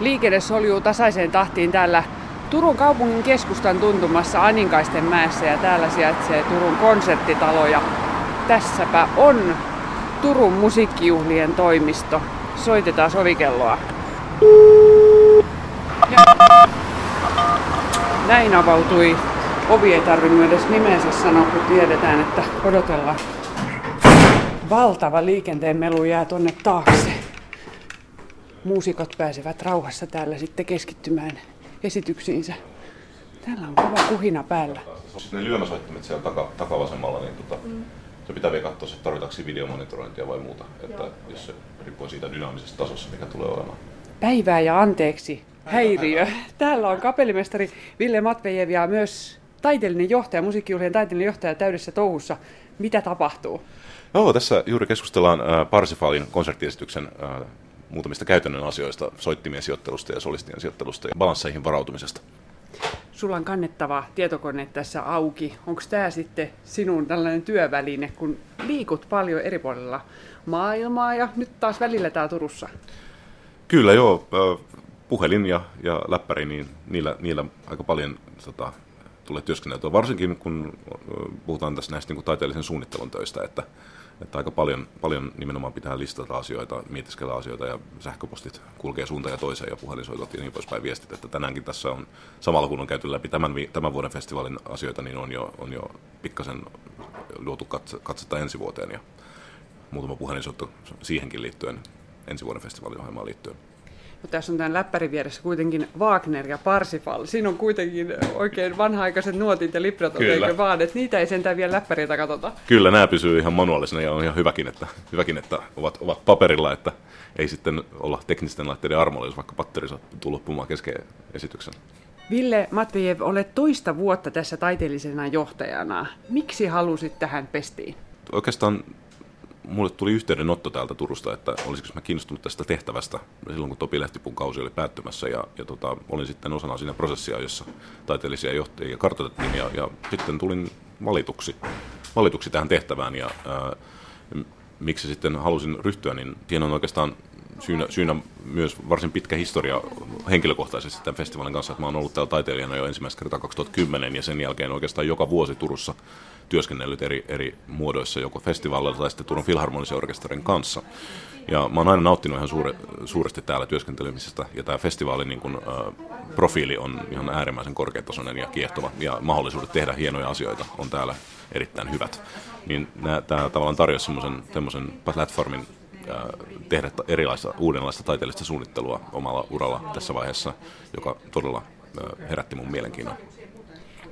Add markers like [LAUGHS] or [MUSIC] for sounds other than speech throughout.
Liikenne soljuu tasaiseen tahtiin täällä Turun kaupungin keskustan tuntumassa Aninkaisten mäessä ja täällä sijaitsee Turun konserttitalo ja tässäpä on Turun musiikkijuhlien toimisto. Soitetaan sovikelloa. Ja näin avautui ovi ei tarvinnut edes nimensä sanoa, kun tiedetään, että odotellaan. Valtava liikenteen melu jää tonne taakse. Muusikot pääsevät rauhassa täällä sitten keskittymään esityksiinsä. Täällä on kova kuhina päällä. Sitten ne lyömäsoittimet siellä taka, takavasemmalla, niin tota, mm. se pitää vielä katsoa, että tarvitaanko videomonitorointia vai muuta. Että jos se riippuu siitä dynaamisesta tasossa, mikä tulee olemaan. Päivää ja anteeksi. Häiriö. Täällä on kapellimestari Ville Matvejev ja myös taiteellinen johtaja, musiikkijuhlien taiteellinen johtaja täydessä touhussa. Mitä tapahtuu? Joo, tässä juuri keskustellaan äh, Parsifalin konserttiesityksen äh, muutamista käytännön asioista, soittimien sijoittelusta ja solistien sijoittelusta ja balansseihin varautumisesta. Sulla on kannettava tietokone tässä auki. Onko tämä sitten sinun tällainen työväline, kun liikut paljon eri puolilla maailmaa ja nyt taas välillä tää Turussa? Kyllä joo, puhelin ja, ja läppäri, niin niillä, niillä aika paljon tota, tulee työskenneltyä, varsinkin kun puhutaan tässä näistä niin kuin taiteellisen suunnittelun töistä, että että aika paljon, paljon nimenomaan pitää listata asioita, mietiskellä asioita ja sähköpostit kulkee suuntaan ja toiseen ja puhelinsoitot ja niin poispäin viestit. Että tänäänkin tässä on, samalla kun on käyty läpi tämän, tämän vuoden festivaalin asioita, niin on jo, on jo pikkasen luotu katse, katsetta ensi vuoteen ja muutama puhelinsoitto siihenkin liittyen ensi vuoden festivaaliohjelmaan liittyen. No, tässä on tämän läppärin vieressä kuitenkin Wagner ja Parsifal. Siinä on kuitenkin oikein vanha-aikaiset nuotit ja libratot, eikö vaan? Että niitä ei sentään vielä läppäriltä katsota. Kyllä, nämä pysyy ihan manuaalisena ja on ihan hyväkin, että, hyväkin, että ovat, ovat paperilla, että ei sitten olla teknisten laitteiden armolla, jos vaikka patteri sattuu loppumaan kesken esityksen. Ville Matvejev, olet toista vuotta tässä taiteellisena johtajana. Miksi halusit tähän pestiin? Oikeastaan mulle tuli yhteydenotto täältä Turusta, että olisiko mä kiinnostunut tästä tehtävästä silloin, kun Topi Lehtipun kausi oli päättymässä. Ja, ja tota, olin sitten osana siinä prosessia, jossa taiteellisia johtajia kartoitettiin ja, ja sitten tulin valituksi, valituksi tähän tehtävään. Ja, ää, miksi sitten halusin ryhtyä, niin siihen on oikeastaan syynä, syynä myös varsin pitkä historia henkilökohtaisesti tämän festivaalin kanssa, että mä oon ollut täällä taiteilijana jo ensimmäistä kertaa 2010 ja sen jälkeen oikeastaan joka vuosi Turussa työskennellyt eri, eri muodoissa, joko festivaalilla tai sitten Turun Filharmonisen orkesterin kanssa. Ja mä oon aina nauttinut ihan suure, suuresti täällä työskentelemisestä, ja tämä festivaalin niin kun, äh, profiili on ihan äärimmäisen korkeatasoinen ja kiehtova, ja mahdollisuudet tehdä hienoja asioita on täällä erittäin hyvät. Niin tämä tavallaan tarjosi semmoisen platformin tehdä erilaista, uudenlaista taiteellista suunnittelua omalla uralla tässä vaiheessa, joka todella herätti mun mielenkiinnon.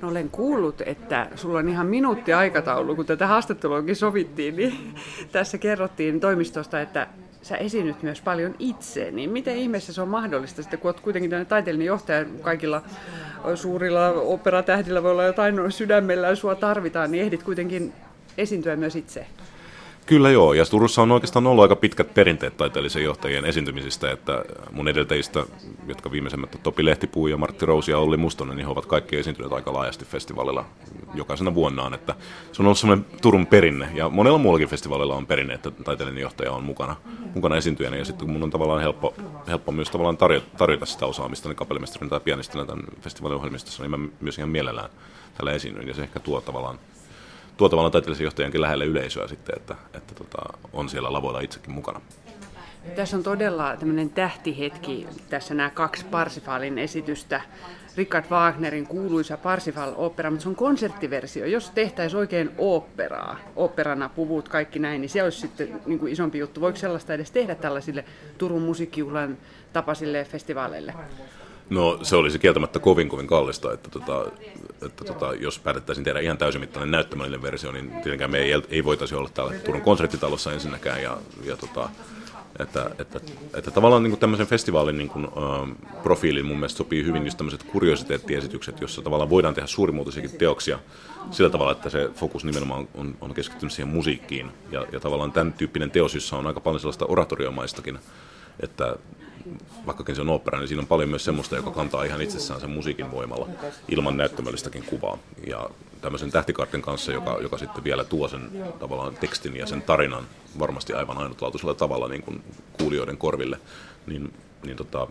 Olen kuullut, että sulla on ihan minuutti aikataulu, kun tätä haastatteluakin sovittiin, niin [LAUGHS] tässä kerrottiin toimistosta, että sä esiinnyt myös paljon itse, niin miten ihmeessä se on mahdollista sitten, kun olet kuitenkin tämmöinen taiteellinen johtaja, kaikilla suurilla operatähdillä voi olla jotain sydämellä ja sua tarvitaan, niin ehdit kuitenkin esiintyä myös itse. Kyllä joo, ja Turussa on oikeastaan ollut aika pitkät perinteet taiteellisen johtajien esiintymisistä, että mun edeltäjistä, jotka viimeisemmät Topi Lehtipuu ja Martti Rousi ja Olli Mustonen, niin he ovat kaikki esiintyneet aika laajasti festivaalilla jokaisena vuonnaan, että se on ollut semmoinen Turun perinne, ja monella muullakin festivaalilla on perinne, että taiteellinen johtaja on mukana, mukana esiintyjänä, ja sitten kun mun on tavallaan helppo, helppo myös tavallaan tarjota, tarjota sitä osaamista niin kapellimestarin tai pianistina tämän festivaalin ohjelmistossa, niin mä myös ihan mielellään tällä esiinnyin, ja se ehkä tuo tavallaan tuo tavallaan taiteellisen johtajankin lähelle yleisöä sitten, että, että tota, on siellä lavoilla itsekin mukana. Tässä on todella tämmöinen tähtihetki, tässä nämä kaksi Parsifalin esitystä. Richard Wagnerin kuuluisa Parsifal-opera, mutta se on konserttiversio. Jos tehtäisiin oikein operaa, operana puvut, kaikki näin, niin se olisi sitten niin kuin isompi juttu. Voiko sellaista edes tehdä tällaisille Turun musiikkijuhlan tapaisille festivaaleille? No se olisi kieltämättä kovin kovin kallista, että, tota, että tota, jos päätettäisiin tehdä ihan täysimittainen näyttämällinen versio, niin tietenkään me ei, ei voitaisi olla täällä Turun konserttitalossa ensinnäkään. Ja, ja tota, että, että, että tavallaan niin kuin tämmöisen festivaalin niin kuin, uh, profiilin mun mielestä sopii hyvin just tämmöiset kuriositeettiesitykset, jossa tavallaan voidaan tehdä suurimuotoisiakin teoksia sillä tavalla, että se fokus nimenomaan on, on keskittynyt siihen musiikkiin. Ja, ja tavallaan tämän tyyppinen teos, jossa on aika paljon sellaista oratoriomaistakin, että vaikkakin se on opera, niin siinä on paljon myös semmoista, joka kantaa ihan itsessään sen musiikin voimalla ilman näyttämöllistäkin kuvaa. Ja tämmöisen tähtikaartin kanssa, joka, joka sitten vielä tuo sen tavallaan tekstin ja sen tarinan varmasti aivan ainutlaatuisella tavalla niin kuin kuulijoiden korville, niin, niin tota,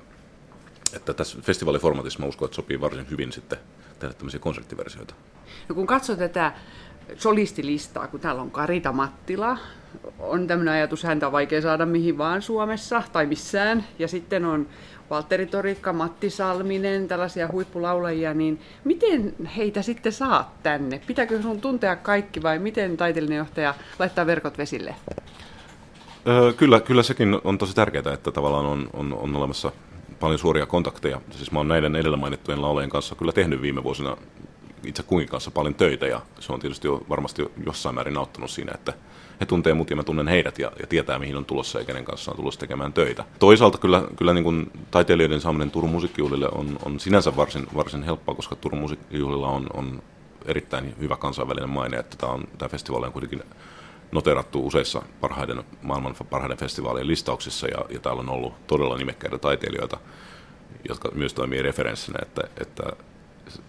että tässä festivaaliformatissa mä uskon, että sopii varsin hyvin sitten tehdä tämmöisiä konserttiversioita. No kun katsot tätä solistilistaa, kun täällä on Karita Mattila, on tämmöinen ajatus, häntä on vaikea saada mihin vaan Suomessa tai missään, ja sitten on Valtteri Torikka, Matti Salminen, tällaisia huippulaulajia, niin miten heitä sitten saat tänne? Pitääkö sun tuntea kaikki vai miten taiteellinen johtaja laittaa verkot vesille? Öö, kyllä, kyllä sekin on tosi tärkeää, että tavallaan on, on, on olemassa paljon suoria kontakteja. Siis mä oon näiden edellä mainittujen laulajien kanssa kyllä tehnyt viime vuosina itse kunkin kanssa paljon töitä ja se on tietysti jo varmasti jossain määrin auttanut siinä, että he tuntee mut ja mä tunnen heidät ja, ja tietää mihin on tulossa ja kenen kanssa on tulossa tekemään töitä. Toisaalta kyllä, kyllä niin kuin taiteilijoiden saaminen Turun musiikkijuhlille on, on sinänsä varsin, varsin helppoa, koska Turun musiikkijuhlilla on, on erittäin hyvä kansainvälinen maine, että tämä, on, tämä festivaali on kuitenkin noterattu useissa parhaiden, maailman parhaiden festivaalien listauksissa ja, ja täällä on ollut todella nimekkäitä taiteilijoita, jotka myös toimii referenssinä, että, että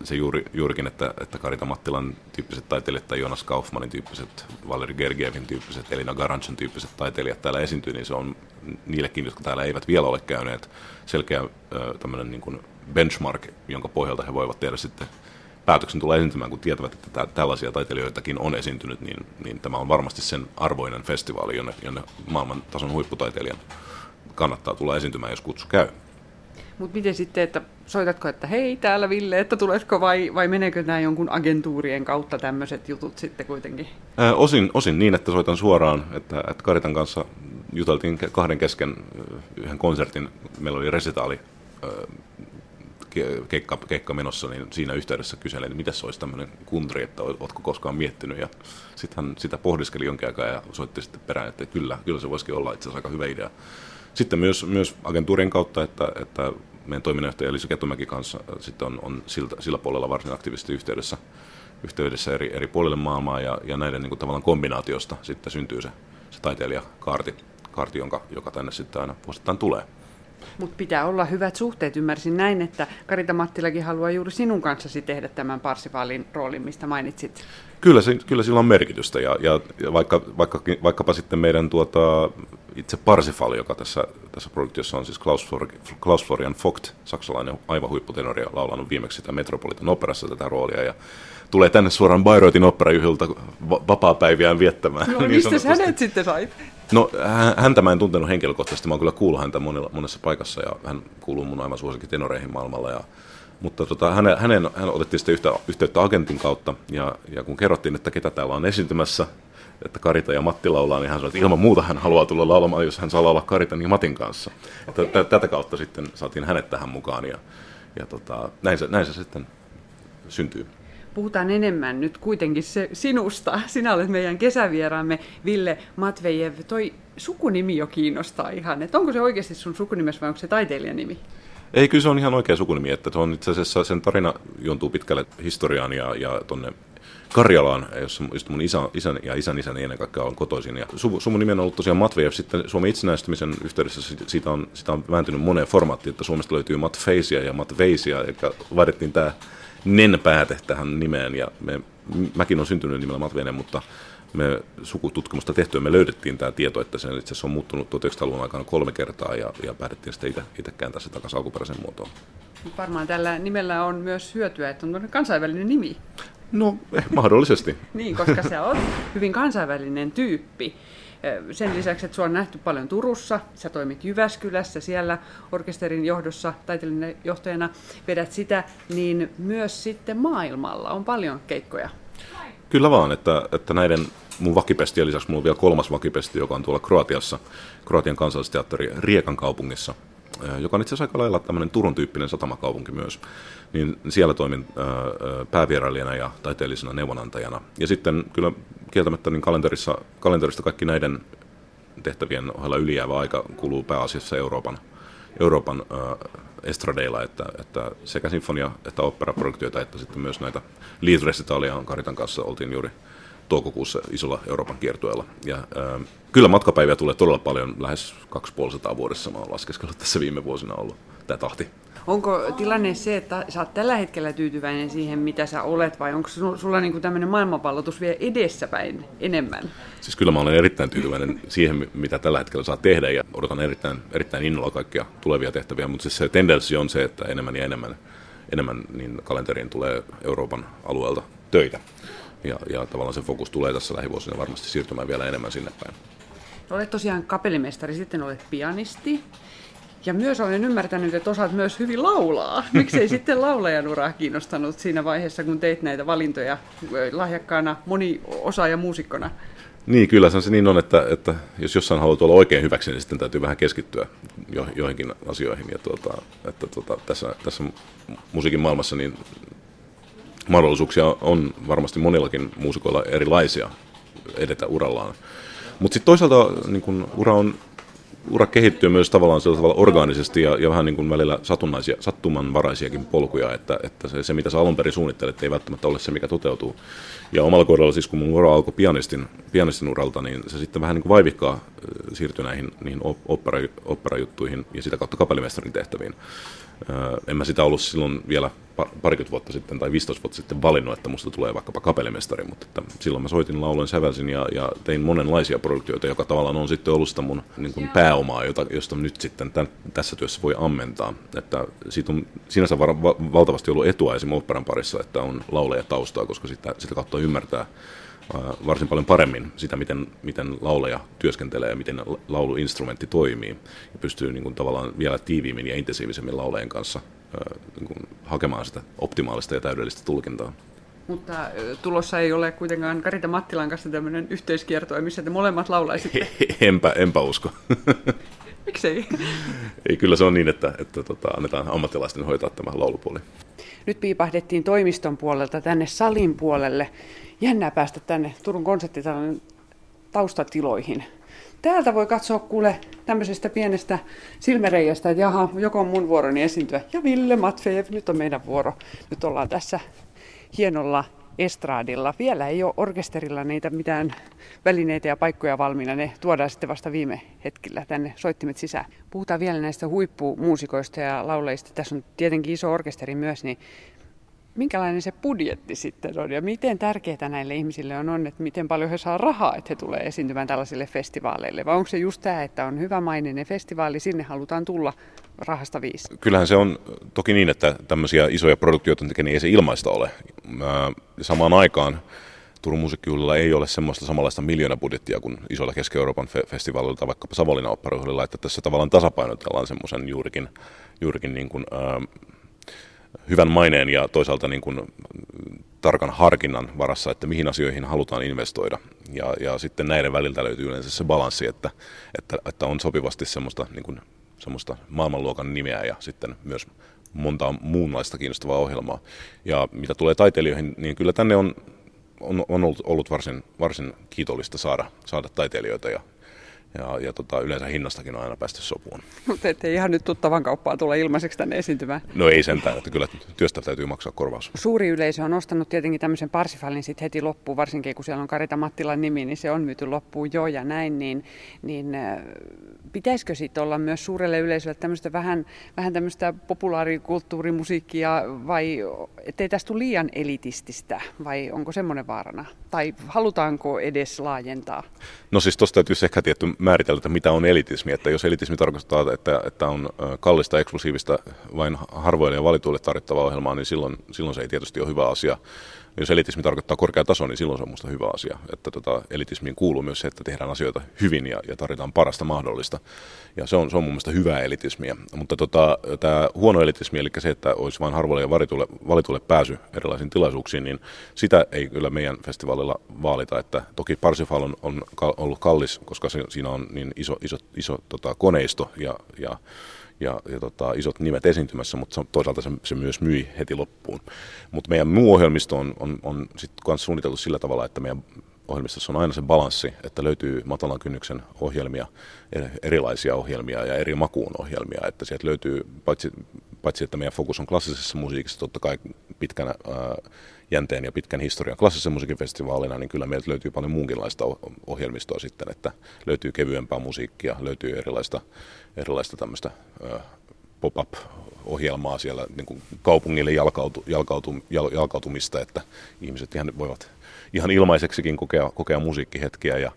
se juuri, juurikin, että, että Karita Mattilan tyyppiset taiteilijat tai Jonas Kaufmanin tyyppiset, Valeri Gergievin tyyppiset, Elina Garanchan tyyppiset taiteilijat täällä esiintyy, niin se on niillekin, jotka täällä eivät vielä ole käyneet, selkeä tämmöinen niin kuin benchmark, jonka pohjalta he voivat tehdä sitten päätöksen tulla esiintymään, kun tietävät, että tällaisia taiteilijoitakin on esiintynyt, niin, niin tämä on varmasti sen arvoinen festivaali, jonne, jonne maailman tason huipputaiteilijan kannattaa tulla esiintymään, jos kutsu käy. Mutta miten sitten, että soitatko, että hei täällä Ville, että tuletko vai, vai meneekö nämä jonkun agentuurien kautta tämmöiset jutut sitten kuitenkin? Ää, osin, osin niin, että soitan suoraan, että, että Karitan kanssa juteltiin kahden kesken yhden konsertin, meillä oli resitaali keikka, keikka menossa, niin siinä yhteydessä kyselin, että mitä se olisi tämmöinen kuntri, että oletko koskaan miettinyt. Ja sitten hän sitä pohdiskeli jonkin aikaa ja soitti sitten perään, että kyllä, kyllä se voisikin olla itse asiassa aika hyvä idea. Sitten myös, myös agentuurien kautta, että, että meidän toiminnanjohtaja Elisa Ketumäki kanssa sitten on, on siltä, sillä puolella varsin aktiivisesti yhteydessä, yhteydessä eri, eri puolille maailmaa ja, ja näiden niin kuin, tavallaan kombinaatiosta sitten syntyy se, se taiteilijakaarti, kaarti, jonka, joka tänne sitten aina vuosittain tulee. Mutta pitää olla hyvät suhteet. Ymmärsin näin, että Karita Mattilakin haluaa juuri sinun kanssasi tehdä tämän Parsifaalin roolin, mistä mainitsit. Kyllä, se, kyllä sillä on merkitystä. Ja, ja, ja vaikka, vaikka, vaikkapa sitten meidän tuota, itse Parsifal, joka tässä, tässä produktiossa on siis Klaus, Flor, Klaus Florian Vogt, saksalainen aivan huipputenori, laulanut viimeksi sitä Metropolitan operassa tätä roolia. Ja tulee tänne suoraan Bayreuthin operajuhlilta vapaa-päiviään viettämään. No, [LAUGHS] niin mistä hänet sitten sait? No häntä mä en tuntenut henkilökohtaisesti, mä oon kyllä kuullut häntä monella, monessa paikassa ja hän kuuluu mun aivan suosikin tenoreihin maailmalla. Ja, mutta tota, hänen, hänen, hän otettiin sitten yhtä, yhteyttä agentin kautta ja, ja kun kerrottiin, että ketä täällä on esiintymässä, että Karita ja Matti laulaa, niin hän sanoi, että ilman muuta hän haluaa tulla laulamaan, jos hän saa laulaa Karitan ja Matin kanssa. Okay. Tätä kautta sitten saatiin hänet tähän mukaan ja, ja tota, näin, se, näin se sitten syntyy puhutaan enemmän nyt kuitenkin se sinusta. Sinä olet meidän kesävieraamme Ville Matvejev. Toi sukunimi jo kiinnostaa ihan. Että onko se oikeasti sun sukunimessä vai onko se taiteilijan nimi? Ei, kyllä se on ihan oikea sukunimi. Että se on itse asiassa, sen tarina juontuu pitkälle historiaan ja, ja tuonne Karjalaan, jossa mun isä, isän ja isän isäni ennen kaikkea on kotoisin. Ja su, suvun nimi on ollut tosiaan Matvejev. Sitten Suomen itsenäistymisen yhteydessä siitä on, siitä on vääntynyt moneen formaattiin, että Suomesta löytyy Matfeisia ja Matveisia, joka vaihdettiin tämä nenpääte tähän nimeen. Ja me, mäkin on syntynyt nimellä Matveinen, mutta me sukututkimusta tehtyä me löydettiin tämä tieto, että se itse asiassa on muuttunut 1900-luvun aikana kolme kertaa ja, ja päätettiin sitten itse, itse kääntää se takaisin alkuperäisen muotoon. Varmaan tällä nimellä on myös hyötyä, että on kansainvälinen nimi. No, eh, mahdollisesti. niin, koska se on hyvin kansainvälinen tyyppi. Sen lisäksi, että sinua on nähty paljon Turussa, sä toimit Jyväskylässä siellä orkesterin johdossa, taiteellinen johtajana, vedät sitä, niin myös sitten maailmalla on paljon keikkoja. Kyllä vaan, että, että näiden mun vakipestien lisäksi mulla on vielä kolmas vakipesti, joka on tuolla Kroatiassa, Kroatian kansallisteatteri Riekan kaupungissa, joka on itse asiassa aika lailla tämmöinen Turun tyyppinen satamakaupunki myös, niin siellä toimin päävierailijana ja taiteellisena neuvonantajana. Ja sitten kyllä kieltämättä niin kalenterissa, kalenterista kaikki näiden tehtävien ohella ylijäävä aika kuluu pääasiassa Euroopan, Euroopan äh, estradeilla, että, että sekä sinfonia- että operaproduktioita, että sitten myös näitä lead recitalia Karitan kanssa oltiin juuri toukokuussa isolla Euroopan kiertueella. Ja ää, kyllä matkapäiviä tulee todella paljon, lähes 250 vuodessa mä oon laskeskellut tässä viime vuosina ollut tämä tahti. Onko tilanne se, että sä oot tällä hetkellä tyytyväinen siihen, mitä sä olet, vai onko sulla niinku tämmöinen maailmanpallotus vielä edessäpäin enemmän? Siis kyllä mä olen erittäin tyytyväinen siihen, mitä tällä hetkellä saa tehdä, ja odotan erittäin, erittäin innolla kaikkia tulevia tehtäviä, mutta siis se tendenssi on se, että enemmän ja enemmän, enemmän niin kalenteriin tulee Euroopan alueelta töitä. Ja, ja tavallaan se fokus tulee tässä lähivuosina varmasti siirtymään vielä enemmän sinne päin. Olet tosiaan kapellimestari, sitten olet pianisti. Ja myös olen ymmärtänyt, että osaat myös hyvin laulaa. [LAUGHS] Miksei sitten laulajan uraa kiinnostanut siinä vaiheessa, kun teit näitä valintoja lahjakkaana moniosaaja muusikkona? Niin, kyllä se niin on, että, että jos jossain haluat olla oikein hyväksi, niin sitten täytyy vähän keskittyä jo, joihinkin asioihin. Ja tuota, että tuota, tässä, tässä musiikin maailmassa niin mahdollisuuksia on varmasti monillakin muusikoilla erilaisia edetä urallaan. Mutta sitten toisaalta niin kun ura on ura kehittyy myös tavallaan sillä tavalla orgaanisesti ja, ja vähän niin kuin välillä satunnaisia, sattumanvaraisiakin polkuja, että, että se, se, mitä sä alun perin suunnittelet, ei välttämättä ole se, mikä toteutuu. Ja omalla kohdalla siis, kun mun ura alkoi pianistin, pianistin uralta, niin se sitten vähän niin kuin vaivihkaa siirtyi näihin, niihin opera, operajuttuihin ja sitä kautta kapellimestarin tehtäviin. En mä sitä ollut silloin vielä parikymmentä vuotta sitten tai 15 vuotta sitten valinnut, että musta tulee vaikkapa kapellimestari, mutta että silloin mä soitin lauloin, sävelsin ja, ja tein monenlaisia produktioita, joka tavallaan on sitten ollut sitä mun niin kuin pääomaa, jota, josta nyt sitten tämän, tässä työssä voi ammentaa. Että siitä on sinänsä var, va, valtavasti ollut etua esimerkiksi operan parissa, että on lauleja taustaa, koska sitä, sitä kautta ymmärtää varsin paljon paremmin sitä, miten, miten lauleja työskentelee ja miten lauluinstrumentti toimii. Ja pystyy niin kuin, tavallaan vielä tiiviimmin ja intensiivisemmin laulajien kanssa niin kuin, hakemaan sitä optimaalista ja täydellistä tulkintaa. Mutta tulossa ei ole kuitenkaan Karita Mattilan kanssa tämmöinen yhteiskierto, missä te molemmat laulaisitte. [LAUGHS] enpä, enpä usko. [LAUGHS] Miksei? [LAUGHS] Ei, kyllä se on niin, että, että tota, annetaan ammattilaisten hoitaa tämä laulupuoli. Nyt piipahdettiin toimiston puolelta tänne salin puolelle. Jännää päästä tänne Turun konserttitalon taustatiloihin. Täältä voi katsoa kuule tämmöisestä pienestä silmäreijästä, että jaha, joko on mun vuoroni esiintyä. Ja Ville Matvejev, nyt on meidän vuoro. Nyt ollaan tässä hienolla estraadilla. Vielä ei ole orkesterilla niitä mitään välineitä ja paikkoja valmiina. Ne tuodaan sitten vasta viime hetkellä tänne soittimet sisään. Puhutaan vielä näistä huippumuusikoista ja lauleista. Tässä on tietenkin iso orkesteri myös, niin minkälainen se budjetti sitten on ja miten tärkeää näille ihmisille on, että miten paljon he saa rahaa, että he tulee esiintymään tällaisille festivaaleille? Vai onko se just tämä, että on hyvä maininen festivaali, sinne halutaan tulla rahasta viisi? Kyllähän se on toki niin, että tämmöisiä isoja produktioita tekee, niin ei se ilmaista ole. Samaan aikaan Turun musiikkijuhlilla ei ole semmoista samanlaista miljoonabudjettia kuin isoilla Keski-Euroopan fe- festivaalilla tai vaikkapa Savonlinnan operajuhlilla, että tässä tavallaan tasapainotellaan semmoisen juurikin, juurikin niin kuin, ää, hyvän maineen ja toisaalta niin kuin tarkan harkinnan varassa, että mihin asioihin halutaan investoida. Ja, ja sitten näiden väliltä löytyy yleensä se balanssi, että, että, että on sopivasti semmoista, niin kuin, semmoista maailmanluokan nimeä ja sitten myös monta muunlaista kiinnostavaa ohjelmaa. Ja mitä tulee taiteilijoihin, niin kyllä tänne on, on, on ollut, ollut varsin, varsin kiitollista saada, saada taiteilijoita ja ja, ja tota, yleensä hinnastakin on aina päästy sopuun. [LAUGHS] Mutta ettei ihan nyt tuttavan kauppaa tule ilmaiseksi tänne esiintymään. No ei sentään, että kyllä työstä täytyy maksaa korvaus. Suuri yleisö on ostanut tietenkin tämmöisen Parsifalin sitten heti loppuun, varsinkin kun siellä on Karita Mattilan nimi, niin se on myyty loppuun jo ja näin, niin, niin äh, pitäisikö sitten olla myös suurelle yleisölle tämmöistä vähän, vähän tämmöistä populaarikulttuurimusiikkia vai ettei tästä tule liian elitististä vai onko semmoinen vaarana? Tai halutaanko edes laajentaa? No siis tuosta täytyisi ehkä tietty määritellä, että mitä on elitismi. Että jos elitismi tarkoittaa, että, että on kallista, eksklusiivista, vain harvoille ja valituille tarjottavaa ohjelmaa, niin silloin, silloin se ei tietysti ole hyvä asia jos elitismi tarkoittaa korkea taso, niin silloin se on minusta hyvä asia. Että tota, elitismiin kuuluu myös se, että tehdään asioita hyvin ja, ja tarjotaan parasta mahdollista. Ja se on, se on mun mielestä hyvää elitismiä. Mutta tota, tämä huono elitismi, eli se, että olisi vain harvoille ja valitulle, valitulle pääsy erilaisiin tilaisuuksiin, niin sitä ei kyllä meidän festivaalilla vaalita. Että toki Parsifal on, on ollut kallis, koska se, siinä on niin iso, iso, iso tota, koneisto ja, ja ja, ja tota, isot nimet esiintymässä, mutta toisaalta se, se myös myi heti loppuun. Mutta meidän muu ohjelmisto on, on, on sitten suunniteltu sillä tavalla, että meidän ohjelmistossa on aina se balanssi, että löytyy matalan kynnyksen ohjelmia, erilaisia ohjelmia ja eri makuun ohjelmia, että sieltä löytyy, paitsi, paitsi että meidän fokus on klassisessa musiikissa, totta kai pitkän ää, jänteen ja pitkän historian klassisen musiikin festivaalina, niin kyllä meiltä löytyy paljon muunkinlaista ohjelmistoa sitten, että löytyy kevyempää musiikkia, löytyy erilaista, erilaista tämmöistä ää, pop-up-ohjelmaa siellä niin kuin kaupungille jalkautu, jalkautu, jal, jalkautumista, että ihmiset ihan voivat ihan ilmaiseksikin kokea, kokea musiikkihetkiä ja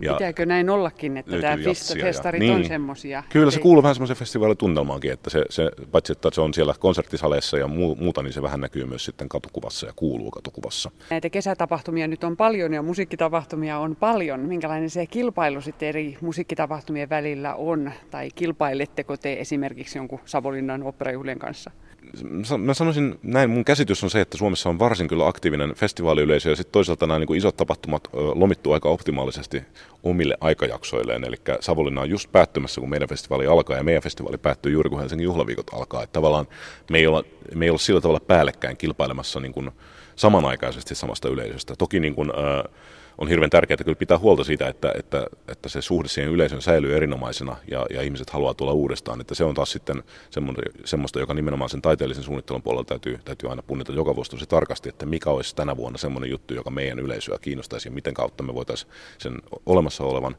ja Pitääkö näin ollakin, että tämä festarit niin. on semmoisia? Kyllä se kuuluu vähän semmoisen festivaalitunnelmaankin, että se, se, paitsi että se on siellä konserttisaleissa ja muuta, niin se vähän näkyy myös sitten katukuvassa ja kuuluu katukuvassa. Näitä kesätapahtumia nyt on paljon ja musiikkitapahtumia on paljon. Minkälainen se kilpailu sitten eri musiikkitapahtumien välillä on? Tai kilpailetteko te esimerkiksi jonkun Savolinnan operajuhlien kanssa? Mä sanoisin näin, mun käsitys on se, että Suomessa on varsin kyllä aktiivinen festivaaliyleisö ja sitten toisaalta nämä niin isot tapahtumat lomittuu aika optimaalisesti omille aikajaksoilleen. Eli Savonlinna on just päättymässä, kun meidän festivaali alkaa ja meidän festivaali päättyy juuri kun Helsingin juhlaviikot alkaa. Että tavallaan me ei olla, me ei olla sillä tavalla päällekkäin kilpailemassa niin kuin samanaikaisesti samasta yleisöstä. Toki niin kuin, äh, on hirveän tärkeää kyllä pitää huolta siitä, että, että, että se suhde siihen yleisön säilyy erinomaisena ja, ja ihmiset haluaa tulla uudestaan. Että se on taas sitten semmoista, joka nimenomaan sen taiteellisen suunnittelun puolella täytyy, täytyy aina punnita joka vuosi tosi tarkasti, että mikä olisi tänä vuonna semmoinen juttu, joka meidän yleisöä kiinnostaisi ja miten kautta me voitaisiin sen olemassa olevan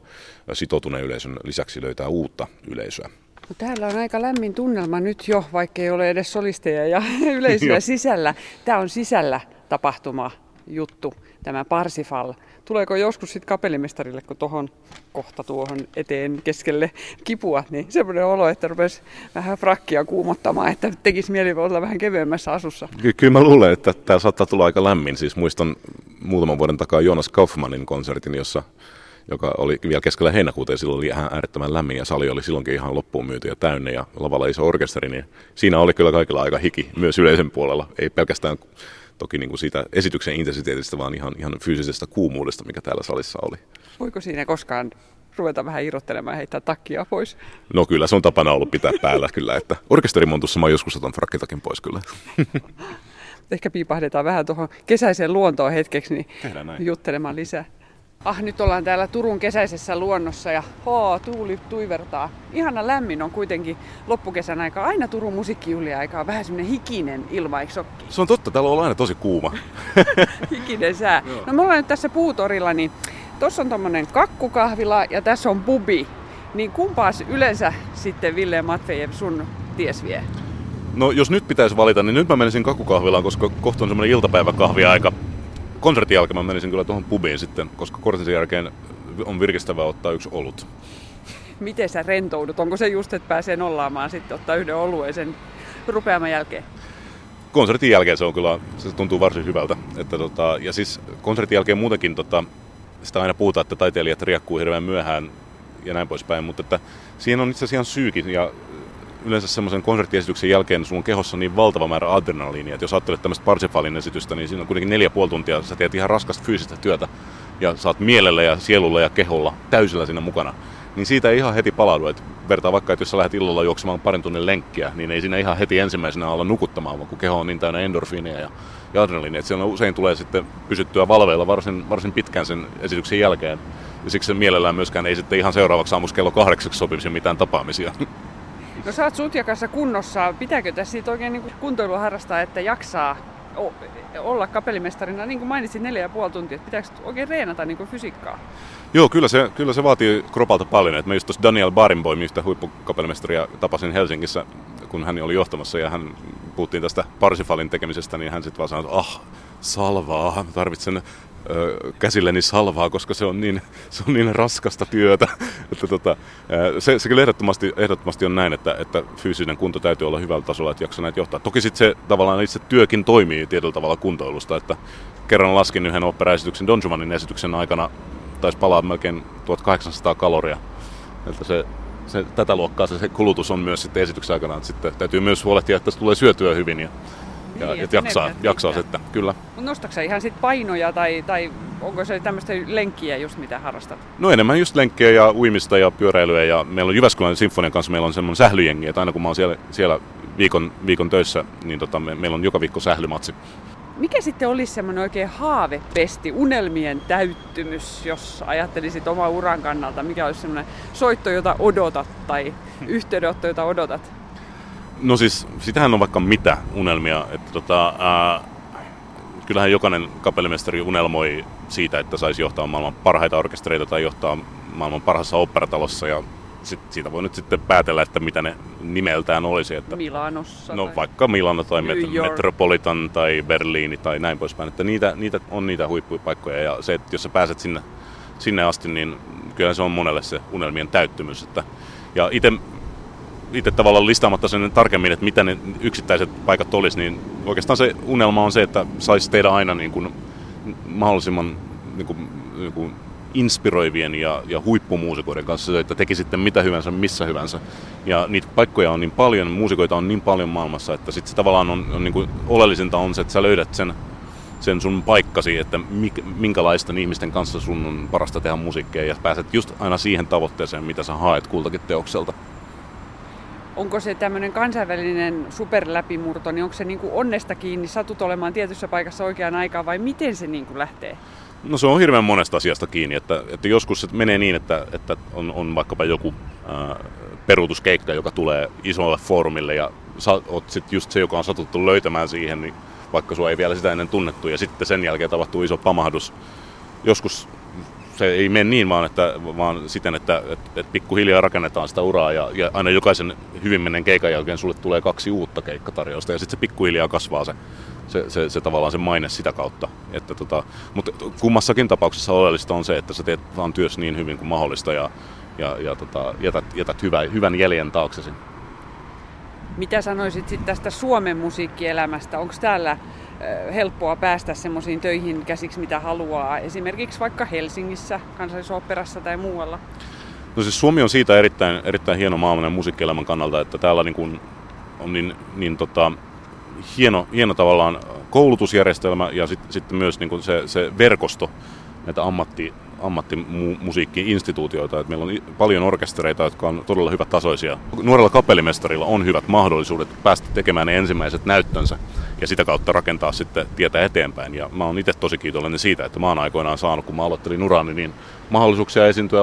sitoutuneen yleisön lisäksi löytää uutta yleisöä. No, täällä on aika lämmin tunnelma nyt jo, vaikka ei ole edes solisteja ja [LAUGHS] yleisöä sisällä. Tämä on sisällä tapahtuma juttu, tämä Parsifal. Tuleeko joskus sitten kapellimestarille, kun tuohon kohta tuohon eteen keskelle kipua, niin semmoinen olo, että rupesi vähän frakkia kuumottamaan, että tekisi mieli olla vähän kevyemmässä asussa. Ky- kyllä mä luulen, että tämä saattaa tulla aika lämmin. Siis muistan muutaman vuoden takaa Jonas Kaufmanin konsertin, jossa joka oli vielä keskellä heinäkuuta ja silloin oli ihan äärettömän lämmin ja sali oli silloinkin ihan loppuun myyty ja täynnä ja lavalla iso orkesteri, niin siinä oli kyllä kaikilla aika hiki myös yleisen puolella, ei pelkästään toki niin kuin siitä esityksen intensiteetistä, vaan ihan, ihan fyysisestä kuumuudesta, mikä täällä salissa oli. Voiko siinä koskaan ruveta vähän irrottelemaan ja heittää takkia pois? No kyllä, se on tapana ollut pitää päällä kyllä, että orkesterimontussa mä joskus otan frakkitakin pois kyllä. [LAUGHS] Ehkä piipahdetaan vähän tuohon kesäiseen luontoon hetkeksi, niin juttelemaan lisää. Ah, nyt ollaan täällä Turun kesäisessä luonnossa ja hoo, tuuli tuivertaa. Ihana lämmin on kuitenkin loppukesän aika. Aina Turun musiikkijuhlia aika on vähän semmoinen hikinen ilma, eikö sokki? Se on totta, täällä on aina tosi kuuma. [LAUGHS] hikinen sää. No me ollaan nyt tässä puutorilla, niin tuossa on tommonen kakkukahvila ja tässä on pubi. Niin kumpaas yleensä sitten Ville Matvejev sun ties vie? No jos nyt pitäisi valita, niin nyt mä menisin kakkukahvilaan, koska kohta on semmoinen iltapäiväkahviaika konsertin jälkeen mä menisin kyllä tuohon pubiin sitten, koska konsertin jälkeen on virkistävää ottaa yksi olut. Miten sä rentoudut? Onko se just, että pääsee nollaamaan sitten ottaa yhden olueen sen rupeaman jälkeen? Konsertin jälkeen se on kyllä, se tuntuu varsin hyvältä. Että tota, ja siis konsertin jälkeen muutenkin tota, sitä aina puhutaan, että taiteilijat riekkuu hirveän myöhään ja näin poispäin, mutta että siihen on itse asiassa ihan syykin ja yleensä semmoisen konserttiesityksen jälkeen sun kehossa niin valtava määrä adrenaliinia, että jos ajattelet tämmöistä Parsifalin esitystä, niin siinä on kuitenkin neljä puoli tuntia, sä teet ihan raskasta fyysistä työtä ja saat mielellä ja sielulla ja keholla täysillä siinä mukana. Niin siitä ei ihan heti palaudu, että vertaa vaikka, että jos sä lähdet illalla juoksemaan parin tunnin lenkkiä, niin ei siinä ihan heti ensimmäisenä olla nukuttamaan, vaan kun keho on niin täynnä endorfiineja ja, ja adrenaliinia, että siellä usein tulee sitten pysyttyä valveilla varsin, varsin pitkään sen esityksen jälkeen. Ja siksi mielellään myöskään ei sitten ihan seuraavaksi aamussa kello kahdeksaksi sopisi mitään tapaamisia. [LAUGHS] No sä oot Sutjakassa kunnossa. Pitääkö tässä siitä oikein niin kuntoilua harrastaa, että jaksaa olla kapellimestarina? Niin kuin mainitsit neljä ja puoli tuntia, että pitääkö oikein reenata niin kuin fysiikkaa? Joo, kyllä se, kyllä se vaatii kropalta paljon. Et mä just tuossa Daniel Barenboim, yhtä huippukapellimestaria, tapasin Helsingissä, kun hän oli johtamassa ja hän puhuttiin tästä Parsifalin tekemisestä, niin hän sitten vaan sanoi, että ah, salvaa, tarvitsen käsilleni salvaa, koska se on niin, [LAUGHS] se on niin raskasta työtä. [LAUGHS] että tota, se, se kyllä ehdottomasti, ehdottomasti on näin, että, että fyysinen kunto täytyy olla hyvällä tasolla, että jaksaa näitä johtaa. Toki sitten se tavallaan itse työkin toimii tietyllä tavalla kuntoilusta, että kerran laskin yhden operaesityksen Don Juanin esityksen aikana, taisi palaa melkein 1800 kaloria. Että se, se, tätä luokkaa se, se kulutus on myös sitten esityksen aikana, että sitten täytyy myös huolehtia, että tulee syötyä hyvin ja ja niin, että jaksaa, jaksaa sitten, kyllä. Mutta nostatko ihan sit painoja tai, tai onko se tämmöistä lenkkiä just mitä harrastat? No enemmän just lenkkiä ja uimista ja pyöräilyä ja meillä on Jyväskylän Sinfonian kanssa meillä on semmoinen sählyjengi, että aina kun mä oon siellä, siellä viikon, viikon töissä, niin tota, me, meillä on joka viikko sählymatsi. Mikä sitten olisi semmoinen oikein haavepesti, unelmien täyttymys, jos ajattelisit oma uran kannalta? Mikä olisi semmoinen soitto, jota odotat tai [LAUGHS] yhteydenotto, jota odotat? No siis, sitähän on vaikka mitä unelmia. Että tota, ää, kyllähän jokainen kapellimestari unelmoi siitä, että saisi johtaa maailman parhaita orkestereita tai johtaa maailman parhaassa operatalossa ja sit, siitä voi nyt sitten päätellä, että mitä ne nimeltään olisi. Että, Milanossa. No tai... vaikka Milano tai Met- York. Metropolitan tai Berliini tai näin poispäin. Että niitä, niitä on niitä huippupaikkoja ja se, että jos sä pääset sinne, sinne asti, niin kyllä se on monelle se unelmien täyttymys. Että, ja itse itse tavallaan listaamatta sen tarkemmin, että mitä ne yksittäiset paikat olisi, niin oikeastaan se unelma on se, että saisi tehdä aina niin kuin mahdollisimman niin kuin, niin kuin inspiroivien ja, ja huippumuusikoiden kanssa, että teki sitten mitä hyvänsä, missä hyvänsä. Ja niitä paikkoja on niin paljon, muusikoita on niin paljon maailmassa, että sitten tavallaan on, on niin kuin, oleellisinta on se, että sä löydät sen, sen sun paikkasi, että minkälaisten ihmisten kanssa sun on parasta tehdä musiikkia ja pääset just aina siihen tavoitteeseen, mitä sä haet kultakin teokselta. Onko se tämmöinen kansainvälinen superläpimurto, niin onko se niin kuin onnesta kiinni, satut olemaan tietyssä paikassa oikeaan aikaan vai miten se niin kuin lähtee? No se on hirveän monesta asiasta kiinni, että, että joskus se menee niin, että, että on, on vaikkapa joku ää, peruutuskeikka, joka tulee isolle foorumille ja sä oot sit just se, joka on satuttu löytämään siihen, niin vaikka sua ei vielä sitä ennen tunnettu ja sitten sen jälkeen tapahtuu iso pamahdus. Joskus se ei mene niin, vaan, että, vaan siten, että, että, että pikkuhiljaa rakennetaan sitä uraa ja, ja aina jokaisen hyvin menen keikan jälkeen sulle tulee kaksi uutta keikkatarjousta ja sitten se pikkuhiljaa kasvaa se, se, se, se tavallaan se maine sitä kautta. Että tota, mutta kummassakin tapauksessa oleellista on se, että sä teet vaan työs niin hyvin kuin mahdollista ja, ja, ja tota, jätät, jätät hyvä, hyvän jäljen taaksesi. Mitä sanoisit sitten tästä Suomen musiikkielämästä? Onko täällä helppoa päästä semmoisiin töihin käsiksi, mitä haluaa, esimerkiksi vaikka Helsingissä, kansallisoopperassa tai muualla? No siis Suomi on siitä erittäin, erittäin hieno maailman musiikkielämän kannalta, että täällä niin kuin on niin, niin tota, hieno, hieno tavallaan koulutusjärjestelmä ja sitten sit myös niin kuin se, se verkosto näitä ammatti, ammattimusiikki-instituutioita. Meillä on paljon orkestereita, jotka on todella hyvät tasoisia. Nuorella kapellimestarilla on hyvät mahdollisuudet päästä tekemään ne ensimmäiset näyttönsä ja sitä kautta rakentaa sitten tietä eteenpäin. Ja mä oon itse tosi kiitollinen siitä, että mä oon aikoinaan saanut, kun mä aloittelin urani, niin mahdollisuuksia esiintyä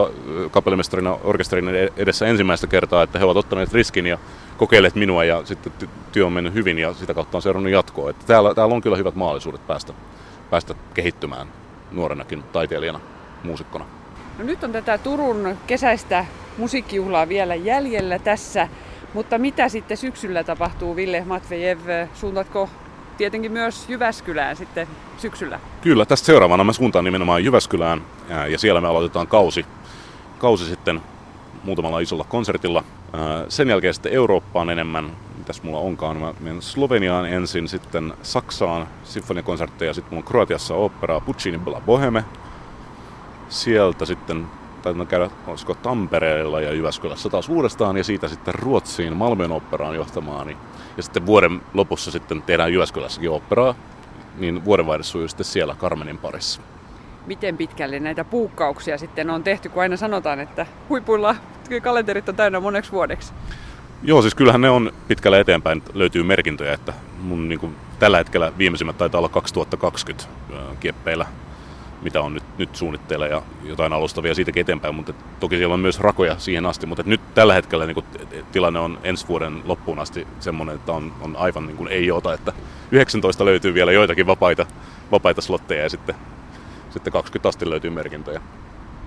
kapellimestarina orkesterin edessä ensimmäistä kertaa, että he ovat ottaneet riskin ja kokeilleet minua ja sitten työ on mennyt hyvin ja sitä kautta on seurannut jatkoa. Että täällä, täällä on kyllä hyvät mahdollisuudet päästä, päästä kehittymään nuorenakin taiteilijana, muusikkona. No nyt on tätä Turun kesäistä musiikkijuhlaa vielä jäljellä tässä, mutta mitä sitten syksyllä tapahtuu, Ville Matvejev? Suuntatko tietenkin myös Jyväskylään sitten syksyllä? Kyllä, tästä seuraavana mä suuntaan nimenomaan Jyväskylään ja siellä me aloitetaan kausi, kausi sitten muutamalla isolla konsertilla. Sen jälkeen sitten Eurooppaan enemmän, mitäs mulla onkaan. Mä menen Sloveniaan ensin, sitten Saksaan sinfoniakonsertteja, sitten mulla on Kroatiassa operaa Puccini Boheme. Sieltä sitten taitaa käydä, olisiko Tampereella ja Jyväskylässä taas uudestaan, ja siitä sitten Ruotsiin Malmön operaan johtamaan. Ja sitten vuoden lopussa sitten tehdään Jyväskylässäkin operaa, niin vuodenvaihde sujuu sitten siellä Carmenin parissa. Miten pitkälle näitä puukkauksia sitten on tehty, kun aina sanotaan, että huipuilla kalenterit on täynnä moneksi vuodeksi? Joo, siis kyllähän ne on pitkälle eteenpäin, löytyy merkintöjä, että mun niin kuin, tällä hetkellä viimeisimmät taitaa olla 2020 kieppeillä, mitä on nyt, nyt suunnitteilla ja jotain alustavia siitäkin eteenpäin, mutta toki siellä on myös rakoja siihen asti, mutta nyt tällä hetkellä niin kuin, tilanne on ensi vuoden loppuun asti semmoinen, että on, on aivan niin kuin ei ota, että 19 löytyy vielä joitakin vapaita, vapaita slotteja ja sitten, sitten 20 asti löytyy merkintöjä.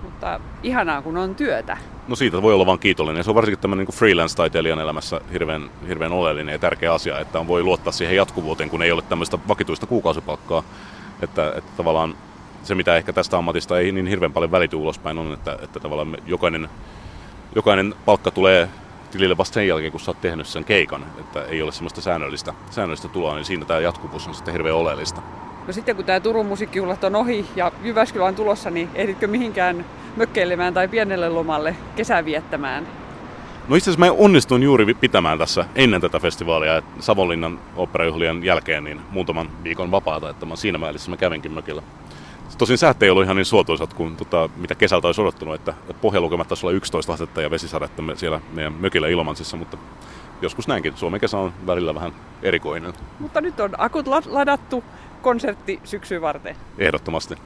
Mutta ihanaa, kun on työtä. No siitä voi olla vaan kiitollinen. Se on varsinkin tämmöinen niin freelance-taiteilijan elämässä hirveän, hirveän oleellinen ja tärkeä asia, että on voi luottaa siihen jatkuvuuteen, kun ei ole tämmöistä vakituista kuukausipalkkaa. Että, että tavallaan se, mitä ehkä tästä ammatista ei niin hirveän paljon välity ulospäin, on, että, että tavallaan jokainen, jokainen palkka tulee tilille vasta sen jälkeen, kun sä oot tehnyt sen keikan. Että ei ole semmoista säännöllistä, säännöllistä tuloa, niin siinä tämä jatkuvuus on sitten hirveän oleellista. No sitten kun tämä Turun musiikkijuhlat on ohi ja Jyväskylä on tulossa, niin ehditkö mihinkään mökkeilemään tai pienelle lomalle kesää viettämään? No itse asiassa mä onnistuin juuri pitämään tässä ennen tätä festivaalia, että Savonlinnan oopperajuhlien jälkeen niin muutaman viikon vapaata, että mä siinä välissä mä kävinkin mökillä. Tosin säät ei ollut ihan niin suotuisat kuin tota, mitä kesältä olisi odottunut, että, pohjalukemat taisi olla 11 astetta ja vesisadetta me siellä meidän mökillä Ilomansissa, mutta joskus näinkin. Suomen kesä on välillä vähän erikoinen. Mutta nyt on akut ladattu konsertti syksyä varten. Ehdottomasti.